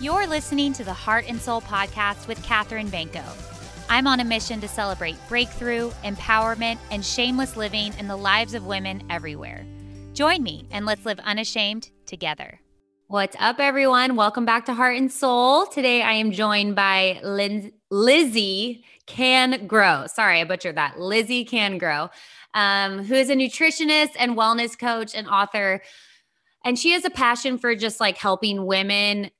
You're listening to the Heart and Soul podcast with Katherine Banco. I'm on a mission to celebrate breakthrough, empowerment, and shameless living in the lives of women everywhere. Join me and let's live unashamed together. What's up, everyone? Welcome back to Heart and Soul. Today I am joined by Lizzie Can Grow. Sorry, I butchered that. Lizzie Can Grow, um, who is a nutritionist and wellness coach and author. And she has a passion for just like helping women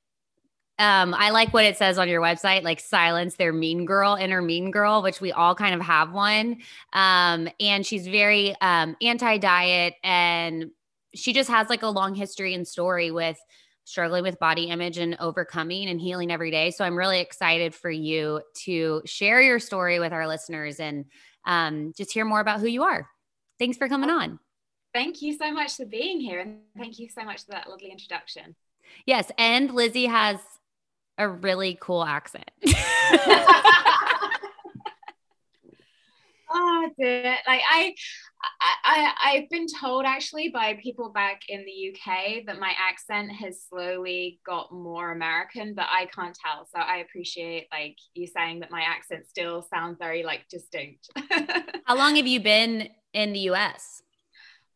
um, I like what it says on your website, like silence their mean girl, inner mean girl, which we all kind of have one. Um, and she's very um, anti diet and she just has like a long history and story with struggling with body image and overcoming and healing every day. So I'm really excited for you to share your story with our listeners and um, just hear more about who you are. Thanks for coming on. Thank you so much for being here. And thank you so much for that lovely introduction. Yes. And Lizzie has a really cool accent. oh dear. Like I, I, I've been told actually by people back in the UK that my accent has slowly got more American, but I can't tell. So I appreciate like you saying that my accent still sounds very like distinct. How long have you been in the US?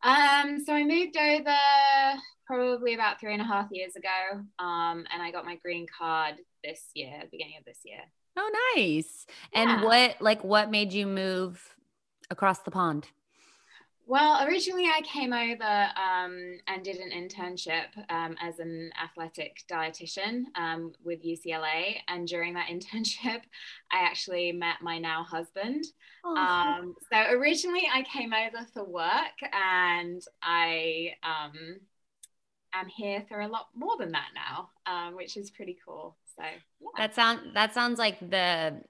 Um, so I moved over probably about three and a half years ago. Um, and I got my green card this year, beginning of this year. Oh, nice. And yeah. what, like, what made you move across the pond? Well, originally I came over um, and did an internship um, as an athletic dietitian um, with UCLA. And during that internship, I actually met my now husband. Oh. Um, so originally I came over for work and I um, am here for a lot more than that now, um, which is pretty cool. So yeah. that sound that sounds like the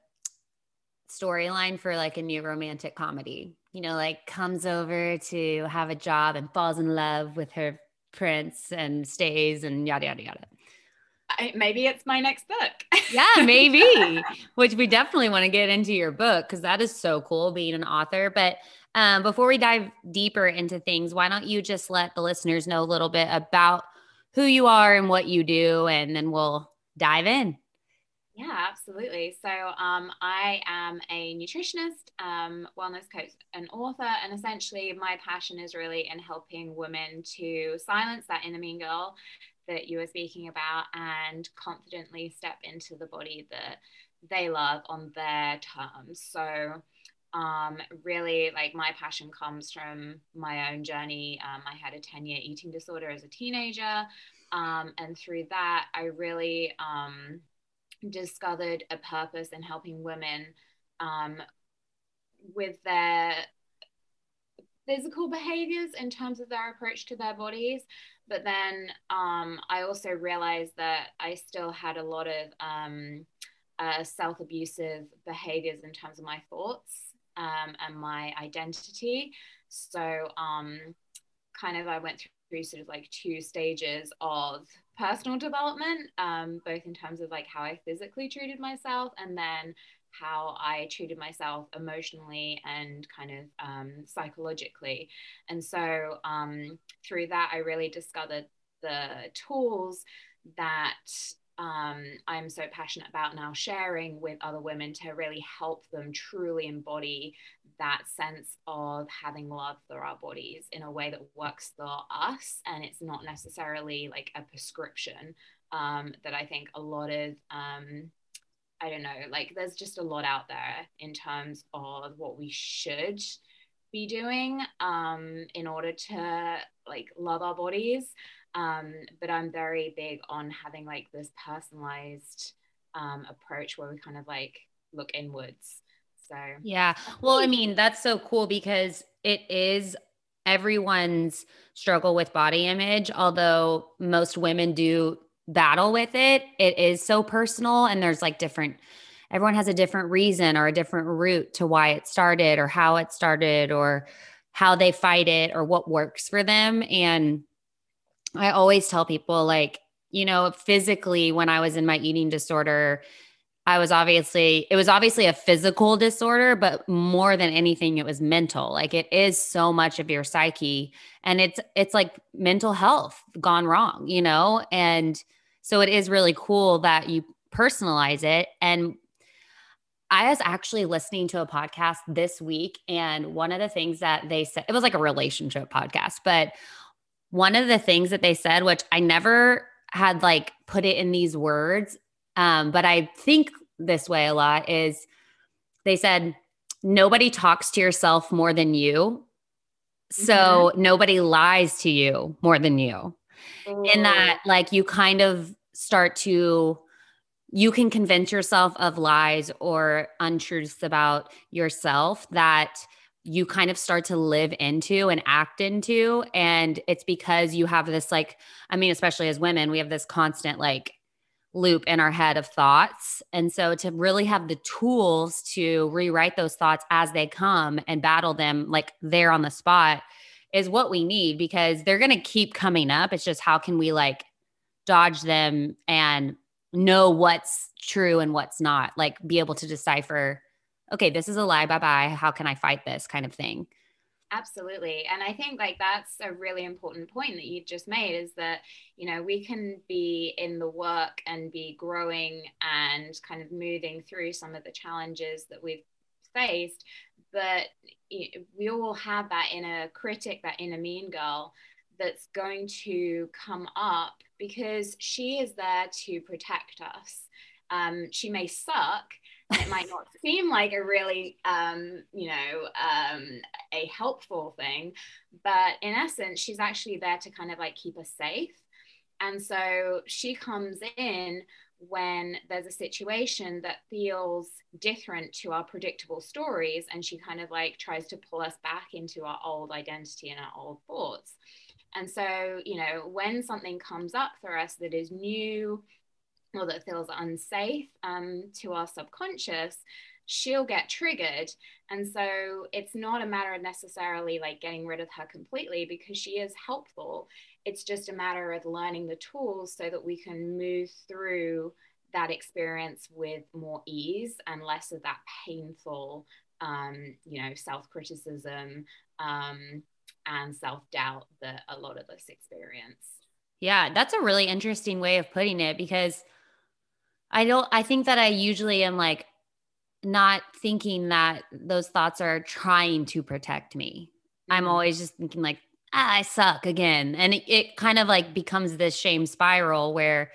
storyline for like a new romantic comedy. You know, like comes over to have a job and falls in love with her prince and stays and yada yada yada. I, maybe it's my next book. yeah, maybe. Which we definitely want to get into your book because that is so cool being an author. But um, before we dive deeper into things, why don't you just let the listeners know a little bit about who you are and what you do, and then we'll dive in. Yeah, absolutely. So, um, I am a nutritionist, um, wellness coach, and author. And essentially, my passion is really in helping women to silence that inner mean girl that you were speaking about and confidently step into the body that they love on their terms. So, um, really like my passion comes from my own journey. Um, I had a 10 year eating disorder as a teenager. Um, and through that, I really um, discovered a purpose in helping women um, with their physical behaviors in terms of their approach to their bodies. But then um, I also realized that I still had a lot of uh, self abusive behaviors in terms of my thoughts um, and my identity. So, um, kind of, I went through sort of like two stages of personal development, um, both in terms of like how I physically treated myself and then how I treated myself emotionally and kind of um, psychologically. And so um, through that, I really discovered the tools that um, I'm so passionate about now sharing with other women to really help them truly embody that sense of having love for our bodies in a way that works for us. And it's not necessarily like a prescription um, that I think a lot of, um, I don't know, like there's just a lot out there in terms of what we should be doing um, in order to like love our bodies. Um, but I'm very big on having like this personalized um, approach where we kind of like look inwards. So, yeah. Well, I mean, that's so cool because it is everyone's struggle with body image, although most women do battle with it. It is so personal, and there's like different, everyone has a different reason or a different route to why it started or how it started or how they fight it or what works for them. And I always tell people, like, you know, physically, when I was in my eating disorder, I was obviously, it was obviously a physical disorder, but more than anything, it was mental. Like it is so much of your psyche and it's, it's like mental health gone wrong, you know? And So it is really cool that you personalize it. And I was actually listening to a podcast this week, and one of the things that they said, it was like a relationship podcast, but one of the things that they said, which I never had like put it in these words, um, but I think this way a lot, is they said, nobody talks to yourself more than you. So mm-hmm. nobody lies to you more than you. In that, like, you kind of start to you can convince yourself of lies or untruths about yourself that you kind of start to live into and act into and it's because you have this like i mean especially as women we have this constant like loop in our head of thoughts and so to really have the tools to rewrite those thoughts as they come and battle them like there on the spot is what we need because they're going to keep coming up. It's just how can we like dodge them and know what's true and what's not like be able to decipher okay, this is a lie. Bye bye. How can I fight this kind of thing? Absolutely. And I think like that's a really important point that you just made is that, you know, we can be in the work and be growing and kind of moving through some of the challenges that we've faced. But we all have that inner critic, that inner mean girl that's going to come up because she is there to protect us. Um, she may suck, it might not seem like a really um, you know um, a helpful thing but in essence she's actually there to kind of like keep us safe. And so she comes in when there's a situation that feels different to our predictable stories and she kind of like tries to pull us back into our old identity and our old thoughts. And so you know when something comes up for us that is new or that feels unsafe um, to our subconscious, she'll get triggered. And so it's not a matter of necessarily like getting rid of her completely because she is helpful. It's just a matter of learning the tools so that we can move through that experience with more ease and less of that painful, um, you know, self criticism um, and self doubt that a lot of us experience. Yeah, that's a really interesting way of putting it because I don't, I think that I usually am like not thinking that those thoughts are trying to protect me. Mm-hmm. I'm always just thinking like, ah, I suck again. And it, it kind of like becomes this shame spiral where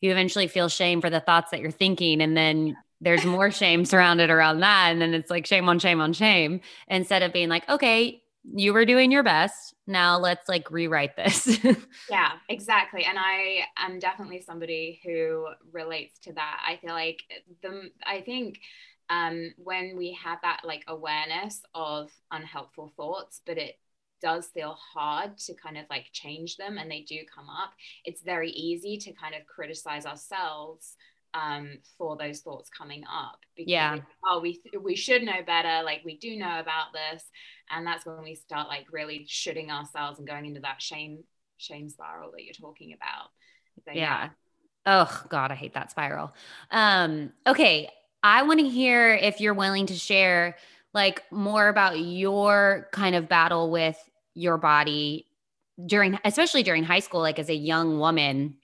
you eventually feel shame for the thoughts that you're thinking. And then there's more shame surrounded around that. And then it's like shame on shame on shame instead of being like, okay, you were doing your best. Now let's like rewrite this. yeah, exactly. And I am definitely somebody who relates to that. I feel like the I think um, when we have that like awareness of unhelpful thoughts, but it does feel hard to kind of like change them and they do come up, it's very easy to kind of criticize ourselves um, for those thoughts coming up. Because, yeah. Oh, we we should know better. Like we do know about this, and that's when we start like really shooting ourselves and going into that shame shame spiral that you're talking about. So, yeah. yeah. Oh God, I hate that spiral. Um, okay, I want to hear if you're willing to share like more about your kind of battle with your body during, especially during high school, like as a young woman.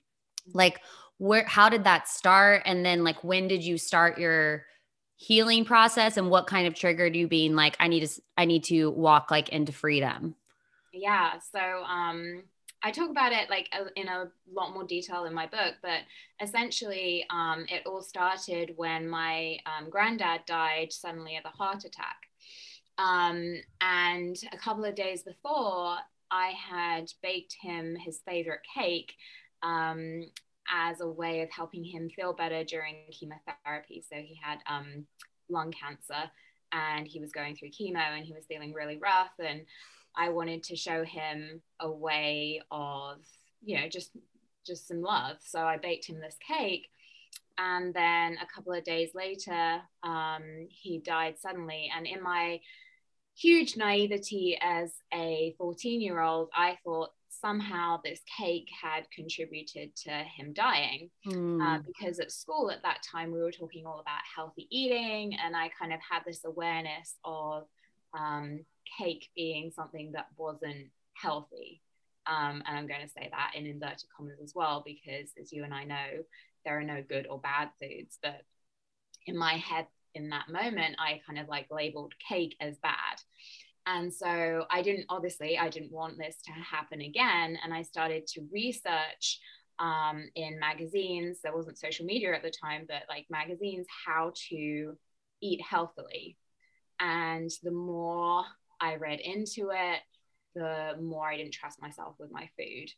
Like, where how did that start and then like when did you start your healing process and what kind of triggered you being like i need to i need to walk like into freedom yeah so um I talk about it like in a lot more detail in my book, but essentially, um, it all started when my um, granddad died suddenly of a heart attack. Um, and a couple of days before, I had baked him his favorite cake. Um, as a way of helping him feel better during chemotherapy. So he had um, lung cancer and he was going through chemo and he was feeling really rough. And I wanted to show him a way of, you know, just just some love. So I baked him this cake. And then a couple of days later, um, he died suddenly. And in my huge naivety as a 14 year old, I thought somehow this cake had contributed to him dying. Mm. Uh, because at school at that time, we were talking all about healthy eating, and I kind of had this awareness of um, cake being something that wasn't healthy. Um, and I'm going to say that in inverted commas as well, because as you and I know, there are no good or bad foods. But in my head, in that moment, I kind of like labeled cake as bad. And so I didn't, obviously, I didn't want this to happen again. And I started to research um, in magazines. There wasn't social media at the time, but like magazines, how to eat healthily. And the more I read into it, the more I didn't trust myself with my food.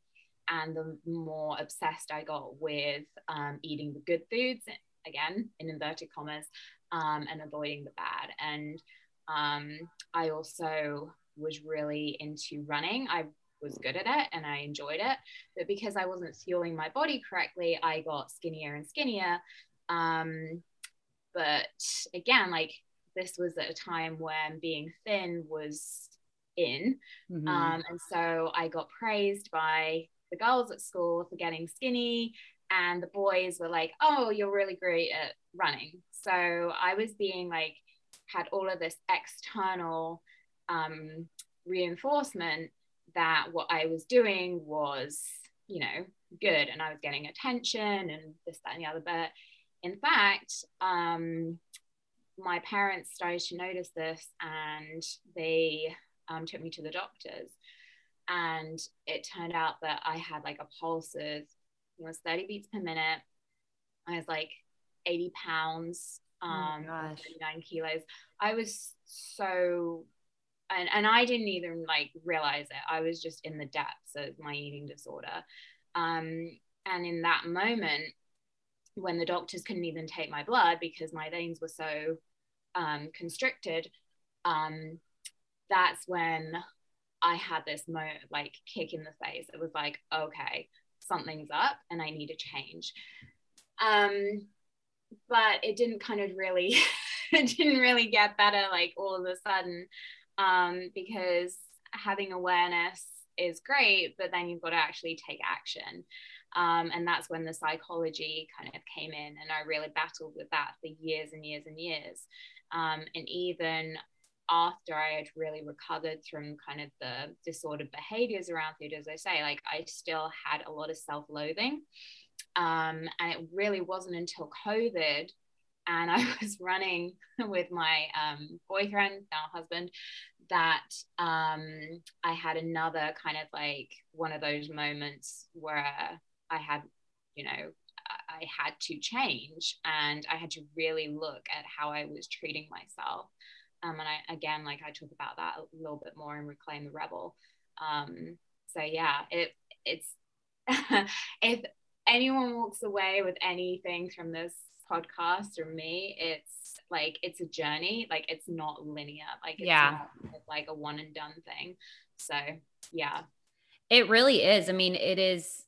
And the more obsessed I got with um, eating the good foods, again, in inverted commas, um, and avoiding the bad. And um, I also was really into running. I was good at it and I enjoyed it. But because I wasn't fueling my body correctly, I got skinnier and skinnier. Um, but again, like this was at a time when being thin was in. Mm-hmm. Um, and so I got praised by the girls at school for getting skinny. And the boys were like, oh, you're really great at running. So I was being like, had all of this external um, reinforcement that what I was doing was, you know, good and I was getting attention and this, that, and the other. But in fact, um, my parents started to notice this and they um, took me to the doctors. And it turned out that I had like a pulse of, it was 30 beats per minute. I was like 80 pounds, um, oh 39 kilos. I was so and, and I didn't even like realize it. I was just in the depths of my eating disorder. Um, and in that moment, when the doctors couldn't even take my blood because my veins were so um, constricted, um, that's when I had this mo- like kick in the face. It was like, okay, something's up and I need to change. Um, but it didn't kind of really, it didn't really get better like all of a sudden um, because having awareness is great, but then you've got to actually take action. Um, and that's when the psychology kind of came in, and I really battled with that for years and years and years. Um, and even after I had really recovered from kind of the disordered behaviors around food, as I say, like I still had a lot of self loathing. Um, and it really wasn't until COVID and I was running with my um, boyfriend, now husband, that um, I had another kind of like one of those moments where I had, you know, I had to change and I had to really look at how I was treating myself. Um, and I, again, like I talk about that a little bit more in Reclaim the Rebel. Um, so yeah, it, it's, if anyone walks away with anything from this podcast or me, it's like it's a journey. Like it's not linear. Like it's yeah, like a one and done thing. So yeah, it really is. I mean, it is.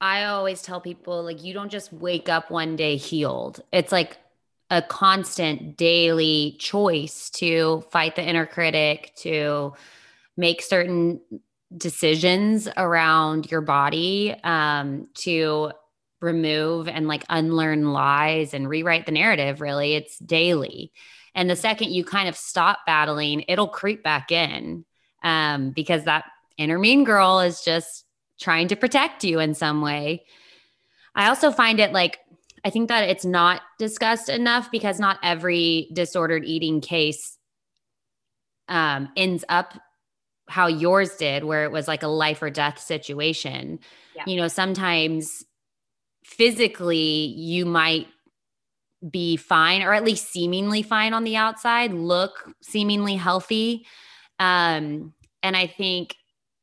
I always tell people like you don't just wake up one day healed. It's like a constant daily choice to fight the inner critic, to make certain decisions around your body, um, to remove and like unlearn lies and rewrite the narrative really it's daily. And the second you kind of stop battling it'll creep back in um, because that inner mean girl is just trying to protect you in some way. I also find it like i think that it's not discussed enough because not every disordered eating case um, ends up how yours did where it was like a life or death situation yeah. you know sometimes physically you might be fine or at least seemingly fine on the outside, look seemingly healthy. Um, and I think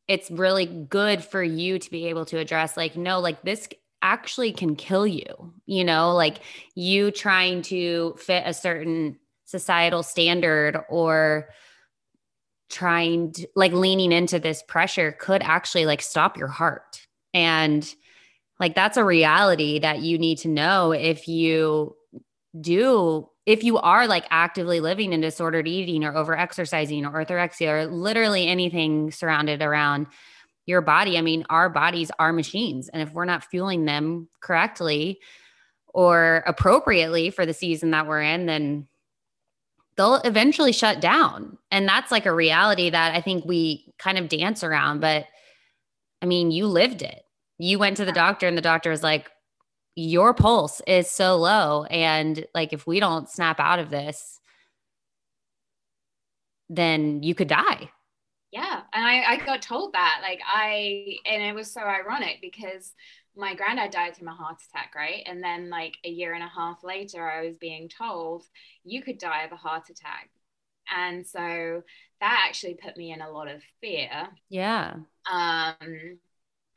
it's really good for you to be able to address, like, no, like this actually can kill you, you know, like you trying to fit a certain societal standard or trying to like leaning into this pressure could actually like stop your heart. And like that's a reality that you need to know if you do if you are like actively living in disordered eating or over exercising or orthorexia or literally anything surrounded around your body. I mean, our bodies are machines. And if we're not fueling them correctly or appropriately for the season that we're in, then they'll eventually shut down. And that's like a reality that I think we kind of dance around. But I mean, you lived it. You went to the doctor and the doctor was like, your pulse is so low. And like, if we don't snap out of this, then you could die. Yeah. And I, I got told that. Like, I, and it was so ironic because my granddad died from a heart attack, right? And then, like, a year and a half later, I was being told you could die of a heart attack. And so that actually put me in a lot of fear. Yeah. Um,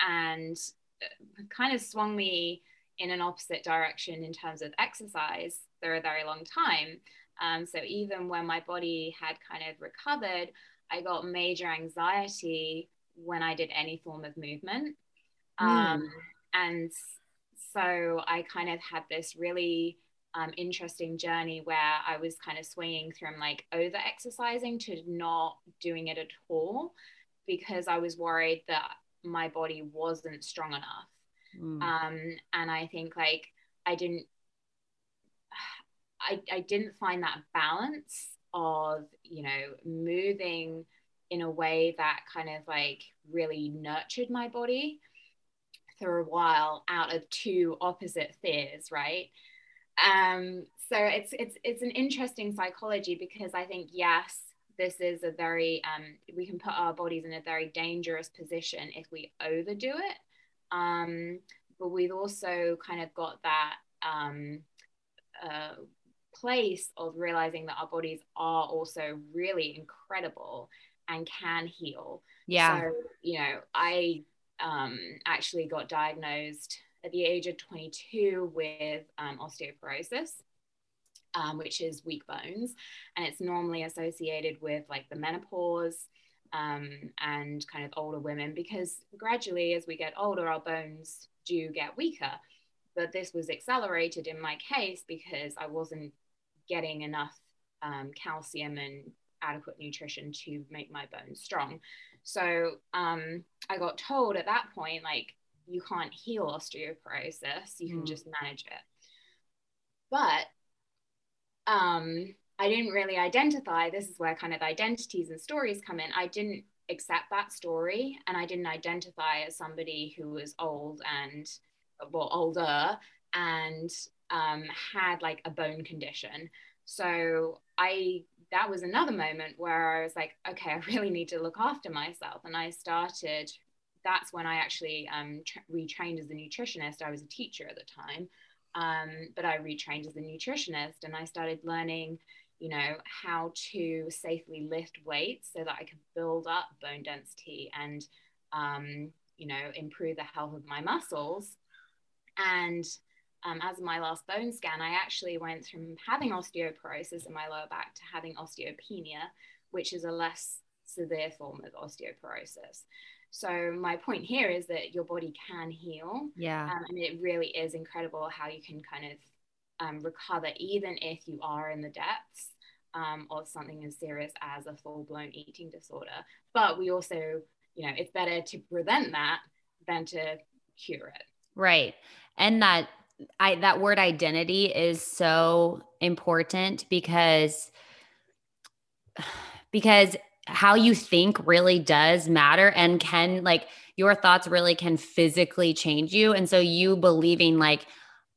and uh, kind of swung me in an opposite direction in terms of exercise for a very long time. Um, so even when my body had kind of recovered, I got major anxiety when I did any form of movement. Mm. And so I kind of had this really um, interesting journey where I was kind of swinging from like over exercising to not doing it at all because I was worried that my body wasn't strong enough. Mm. Um, and I think like I didn't, I, I didn't find that balance of, you know, moving in a way that kind of like really nurtured my body for a while out of two opposite fears, right? Um, so it's it's it's an interesting psychology because I think yes, this is a very um, we can put our bodies in a very dangerous position if we overdo it. Um, but we've also kind of got that um, uh, place of realizing that our bodies are also really incredible and can heal. Yeah. So, you know, I um, actually got diagnosed at the age of 22 with um, osteoporosis. Um, which is weak bones, and it's normally associated with like the menopause um, and kind of older women because gradually, as we get older, our bones do get weaker. But this was accelerated in my case because I wasn't getting enough um, calcium and adequate nutrition to make my bones strong. So um, I got told at that point, like, you can't heal osteoporosis, you can mm. just manage it. But um, I didn't really identify, this is where kind of identities and stories come in. I didn't accept that story and I didn't identify as somebody who was old and, well, older and um, had like a bone condition. So I that was another moment where I was like, okay, I really need to look after myself. And I started, that's when I actually um, tra- retrained as a nutritionist. I was a teacher at the time, um, but I retrained as a nutritionist and I started learning, you know, how to safely lift weights so that I could build up bone density and, um, you know, improve the health of my muscles. And um, as my last bone scan, I actually went from having osteoporosis in my lower back to having osteopenia, which is a less severe form of osteoporosis. So my point here is that your body can heal. Yeah. Um, and it really is incredible how you can kind of um, recover even if you are in the depths um, of something as serious as a full-blown eating disorder. But we also, you know, it's better to prevent that than to cure it. Right. And that I that word identity is so important because because how you think really does matter and can like your thoughts really can physically change you and so you believing like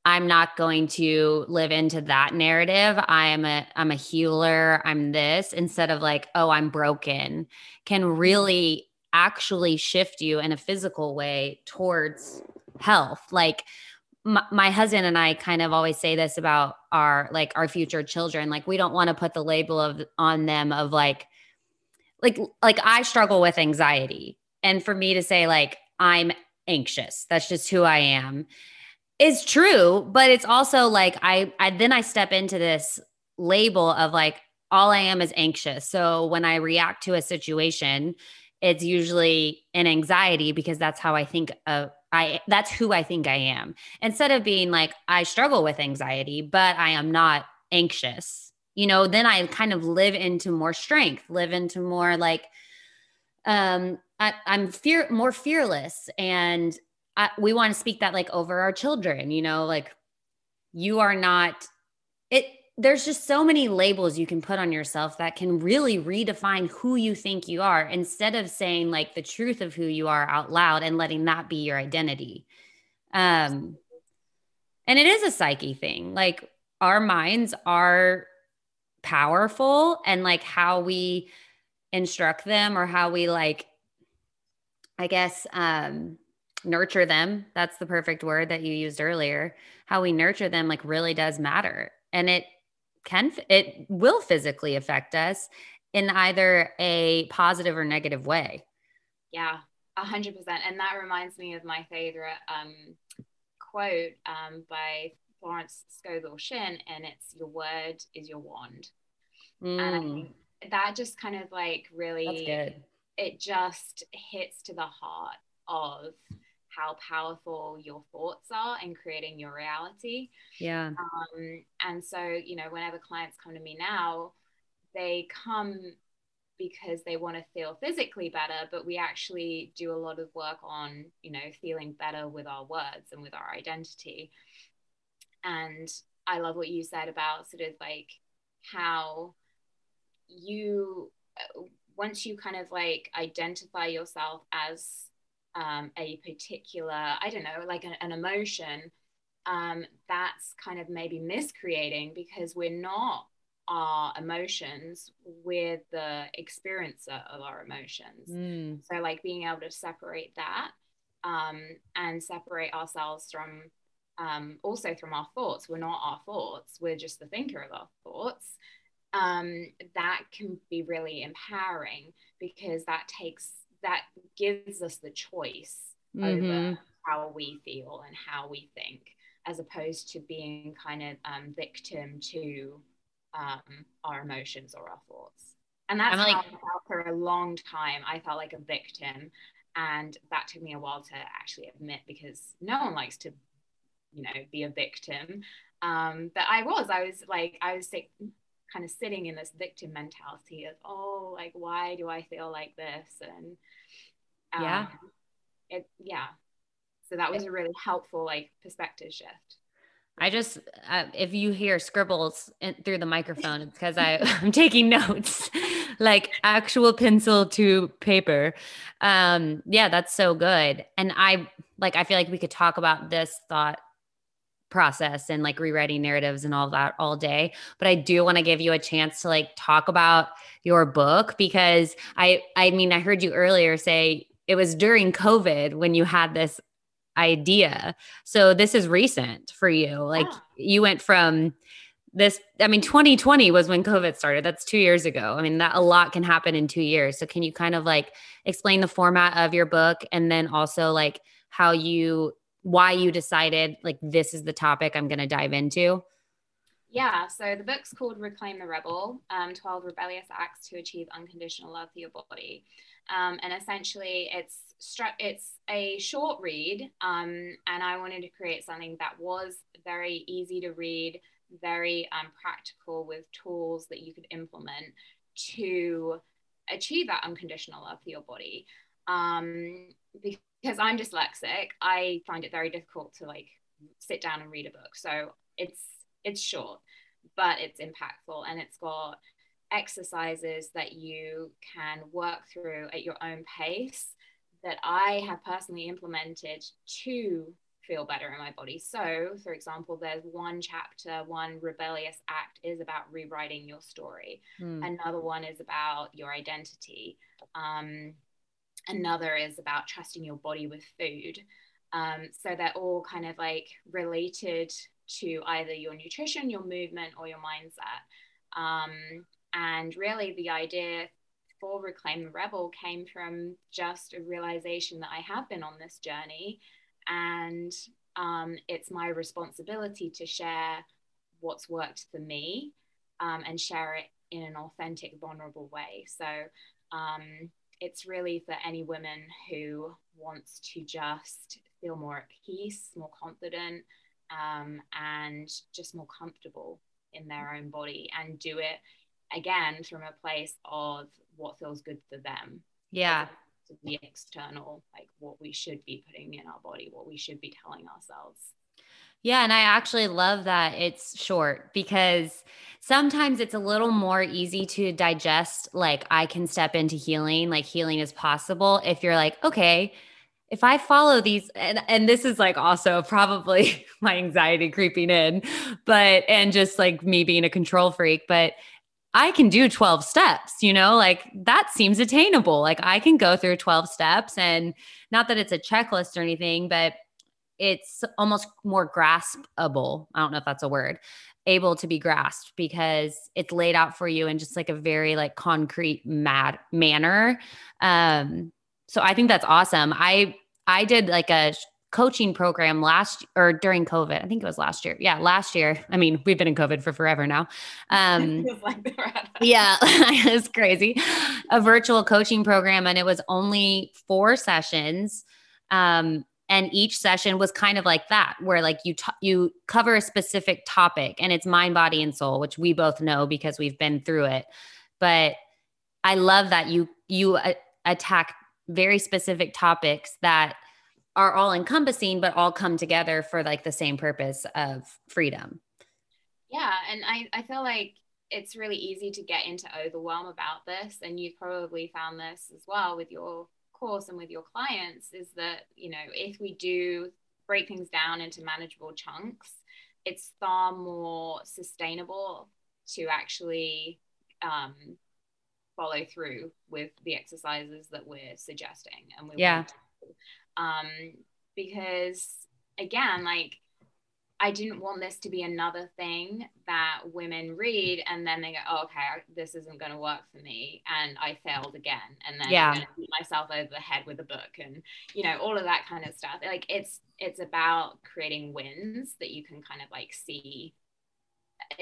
I'm not going to live into that narrative. I am a I'm a healer. I'm this instead of like, oh, I'm broken can really actually shift you in a physical way towards health. Like my, husband and I kind of always say this about our like our future children. Like we don't want to put the label of on them of like like like I struggle with anxiety. And for me to say like I'm anxious, that's just who I am is true, but it's also like I I then I step into this label of like all I am is anxious. So when I react to a situation, it's usually an anxiety because that's how I think of I that's who I think I am. Instead of being like I struggle with anxiety, but I am not anxious. You know, then I kind of live into more strength, live into more like um I, am fear more fearless and I, we want to speak that like over our children, you know, like you are not it there's just so many labels you can put on yourself that can really redefine who you think you are instead of saying like the truth of who you are out loud and letting that be your identity. Um, and it is a psyche thing. Like our minds are powerful and like how we instruct them or how we like I guess um nurture them. That's the perfect word that you used earlier. How we nurture them like really does matter. And it can it will physically affect us in either a positive or negative way. Yeah, a hundred percent. And that reminds me of my favorite um, quote um, by Florence Scovel Shinn, and it's "Your word is your wand." Mm. And I think that just kind of like really, it just hits to the heart of how powerful your thoughts are in creating your reality. Yeah. Um, and so, you know, whenever clients come to me now, they come because they want to feel physically better, but we actually do a lot of work on, you know, feeling better with our words and with our identity. And I love what you said about sort of like how you, once you kind of like identify yourself as um, a particular, I don't know, like an, an emotion, um, that's kind of maybe miscreating because we're not our emotions, we're the experiencer of our emotions. Mm. So, like being able to separate that um, and separate ourselves from um, also from our thoughts. We're not our thoughts, we're just the thinker of our thoughts. Um, that can be really empowering because that takes that gives us the choice mm-hmm. over how we feel and how we think, as opposed to being kind of um, victim to um, our emotions or our thoughts. And that's like, how I felt for a long time. I felt like a victim. And that took me a while to actually admit because no one likes to, you know, be a victim. Um, but I was, I was like, I was sick, kind of sitting in this victim mentality of, oh, like, why do I feel like this? And um, yeah, it, yeah. So that was a really helpful, like, perspective shift. I just, uh, if you hear scribbles in, through the microphone, it's because I'm taking notes, like actual pencil to paper. Um, yeah, that's so good. And I like, I feel like we could talk about this thought process and like rewriting narratives and all that all day but i do want to give you a chance to like talk about your book because i i mean i heard you earlier say it was during covid when you had this idea. So this is recent for you. Like yeah. you went from this i mean 2020 was when covid started. That's 2 years ago. I mean that a lot can happen in 2 years. So can you kind of like explain the format of your book and then also like how you why you decided like this is the topic I'm going to dive into? Yeah, so the book's called Reclaim the Rebel um, 12 Rebellious Acts to Achieve Unconditional Love for Your Body. Um, and essentially, it's it's a short read, um, and I wanted to create something that was very easy to read, very um, practical with tools that you could implement to achieve that unconditional love for your body. Um, because I'm dyslexic, I find it very difficult to like sit down and read a book. So it's it's short, but it's impactful and it's got exercises that you can work through at your own pace that I have personally implemented to feel better in my body. So, for example, there's one chapter, one rebellious act is about rewriting your story. Mm. Another one is about your identity. Um, Another is about trusting your body with food. Um, so they're all kind of like related to either your nutrition, your movement, or your mindset. Um, and really, the idea for Reclaim the Rebel came from just a realization that I have been on this journey. And um, it's my responsibility to share what's worked for me um, and share it in an authentic, vulnerable way. So, um, it's really for any woman who wants to just feel more at peace, more confident, um, and just more comfortable in their own body and do it again from a place of what feels good for them. Yeah. The external, like what we should be putting in our body, what we should be telling ourselves. Yeah. And I actually love that it's short because sometimes it's a little more easy to digest. Like, I can step into healing, like, healing is possible if you're like, okay, if I follow these, and, and this is like also probably my anxiety creeping in, but, and just like me being a control freak, but I can do 12 steps, you know, like that seems attainable. Like I can go through 12 steps and not that it's a checklist or anything, but it's almost more graspable. I don't know if that's a word, able to be grasped because it's laid out for you in just like a very like concrete mad manner. Um, so I think that's awesome. I I did like a coaching program last or during COVID. I think it was last year. Yeah, last year. I mean, we've been in COVID for forever now. Um, yeah, it's crazy. A virtual coaching program, and it was only four sessions. Um, and each session was kind of like that where like you t- you cover a specific topic and it's mind body and soul which we both know because we've been through it. But i love that you you uh, attack very specific topics that are all encompassing but all come together for like the same purpose of freedom. Yeah and i i feel like it's really easy to get into overwhelm about this and you've probably found this as well with your course and with your clients is that you know if we do break things down into manageable chunks it's far more sustainable to actually um, follow through with the exercises that we're suggesting and we yeah. um, because again like I didn't want this to be another thing that women read and then they go, oh, okay, this isn't going to work for me. And I failed again. And then yeah. I'm going to beat myself over the head with a book and, you know, all of that kind of stuff. Like it's, it's about creating wins that you can kind of like see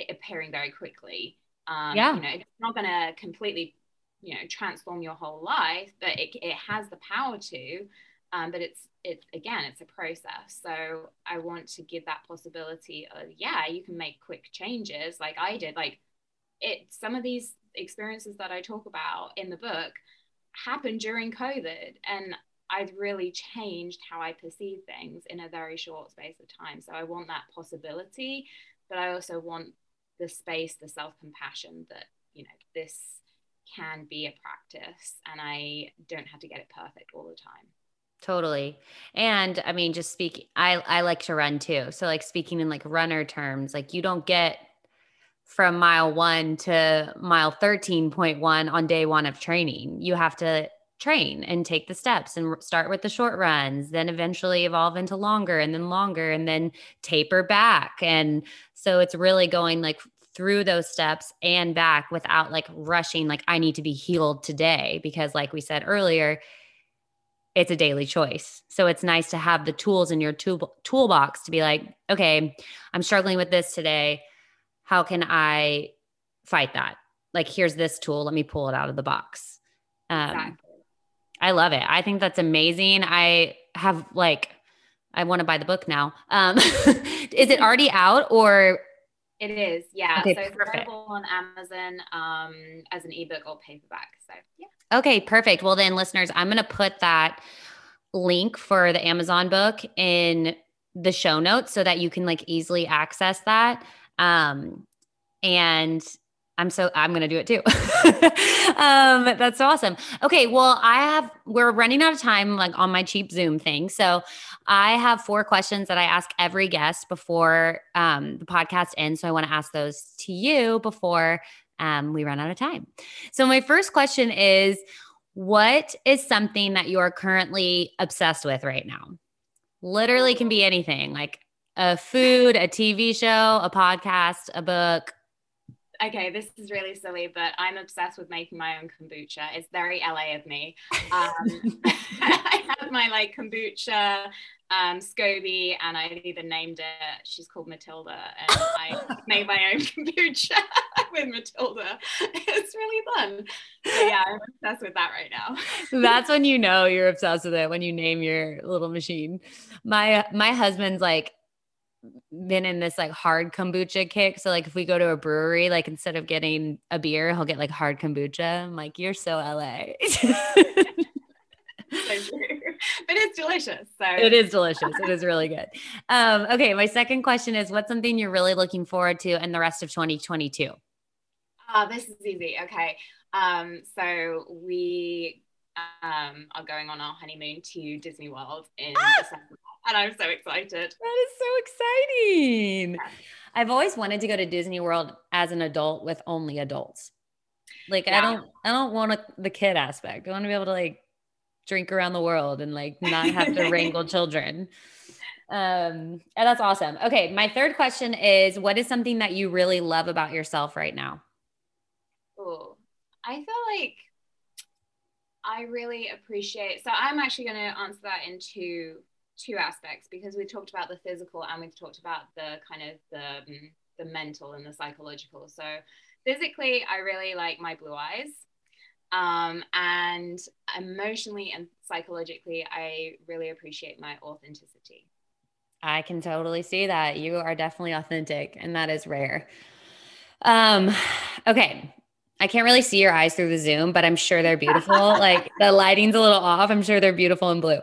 appearing very quickly. Um, yeah. You know, it's not going to completely, you know, transform your whole life, but it, it has the power to. Um, but it's it's again it's a process. So i want to give that possibility of yeah you can make quick changes like i did. Like it some of these experiences that i talk about in the book happened during covid and i've really changed how i perceive things in a very short space of time. So i want that possibility but i also want the space the self-compassion that you know this can be a practice and i don't have to get it perfect all the time Totally. And I mean, just speak, I, I like to run too. So, like, speaking in like runner terms, like, you don't get from mile one to mile 13.1 on day one of training. You have to train and take the steps and start with the short runs, then eventually evolve into longer and then longer and then taper back. And so, it's really going like through those steps and back without like rushing, like, I need to be healed today. Because, like we said earlier, it's a daily choice. So it's nice to have the tools in your tool, toolbox to be like, okay, I'm struggling with this today. How can I fight that? Like, here's this tool. Let me pull it out of the box. Um, exactly. I love it. I think that's amazing. I have like, I want to buy the book now. Um, is it already out or? It is, yeah. Okay, so it's perfect. available on Amazon um, as an ebook or paperback. So yeah. Okay, perfect. Well, then, listeners, I'm going to put that link for the Amazon book in the show notes so that you can like easily access that. Um, and I'm so I'm gonna do it too. um, that's awesome. Okay, well, I have we're running out of time like on my cheap Zoom thing. So I have four questions that I ask every guest before um, the podcast ends. So I want to ask those to you before um, we run out of time. So, my first question is What is something that you are currently obsessed with right now? Literally can be anything like a food, a TV show, a podcast, a book. Okay, this is really silly, but I'm obsessed with making my own kombucha. It's very LA of me. Um, I have my like kombucha um, SCOBY, and I even named it. She's called Matilda, and I made my own kombucha with Matilda. It's really fun. So yeah, I'm obsessed with that right now. That's when you know you're obsessed with it when you name your little machine. My my husband's like been in this like hard kombucha kick. So like if we go to a brewery, like instead of getting a beer, he'll get like hard kombucha. I'm like, you're so LA. but it's delicious. So it is delicious. It is really good. Um, okay, my second question is what's something you're really looking forward to in the rest of 2022? Uh, ah, this is easy. Okay. Um, so we um, are going on our honeymoon to Disney World in ah! December, and I'm so excited. That is so exciting. Yeah. I've always wanted to go to Disney World as an adult with only adults. Like yeah. I don't, I don't want a, the kid aspect. I want to be able to like drink around the world and like not have to wrangle children. Um, and that's awesome. Okay, my third question is: What is something that you really love about yourself right now? Oh, I feel like I really appreciate. So I'm actually going to answer that in two two aspects because we talked about the physical and we've talked about the kind of the mm, the mental and the psychological. So physically, I really like my blue eyes. Um, and emotionally and psychologically, I really appreciate my authenticity. I can totally see that. You are definitely authentic, and that is rare. Um, okay. I can't really see your eyes through the Zoom, but I'm sure they're beautiful. like the lighting's a little off. I'm sure they're beautiful in blue.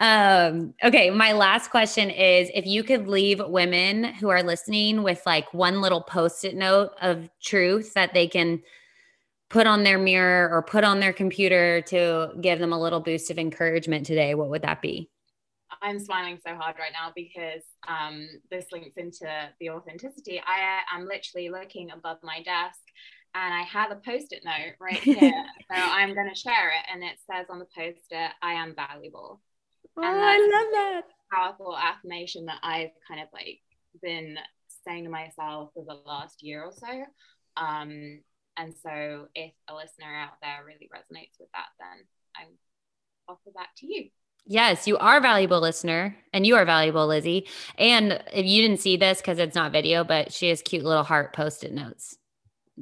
Um, okay, my last question is if you could leave women who are listening with like one little post-it note of truth that they can put on their mirror or put on their computer to give them a little boost of encouragement today, what would that be? I'm smiling so hard right now because um, this links into the authenticity. I am literally looking above my desk and I have a post-it note right here. so I'm going to share it, and it says on the post-it, "I am valuable." Oh, I love that powerful affirmation that I've kind of like been saying to myself for the last year or so. Um, and so, if a listener out there really resonates with that, then I offer that to you. Yes, you are a valuable listener and you are valuable, Lizzie. And if you didn't see this because it's not video, but she has cute little heart post it notes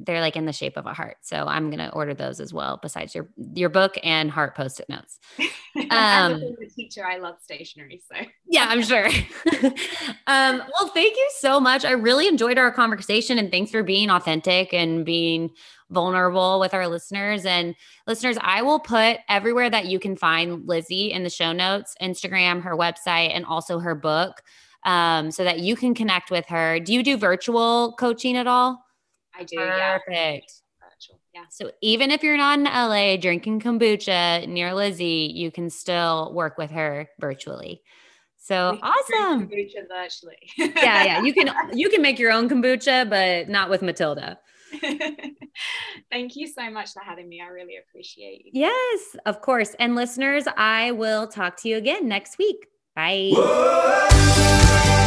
they're like in the shape of a heart. So I'm going to order those as well, besides your your book and heart post-it notes. Um, As a teacher, I love stationery. So yeah, I'm sure. um, well, thank you so much. I really enjoyed our conversation, and thanks for being authentic and being vulnerable with our listeners. And listeners, I will put everywhere that you can find Lizzie in the show notes, Instagram, her website, and also her book. Um, so that you can connect with her. Do you do virtual coaching at all? I do. Perfect. Yeah. yeah. So even if you're not in LA drinking kombucha near Lizzie, you can still work with her virtually. So awesome. Kombucha virtually. yeah, yeah. You can you can make your own kombucha, but not with Matilda. Thank you so much for having me. I really appreciate you. Yes, of course. And listeners, I will talk to you again next week. Bye. Whoa!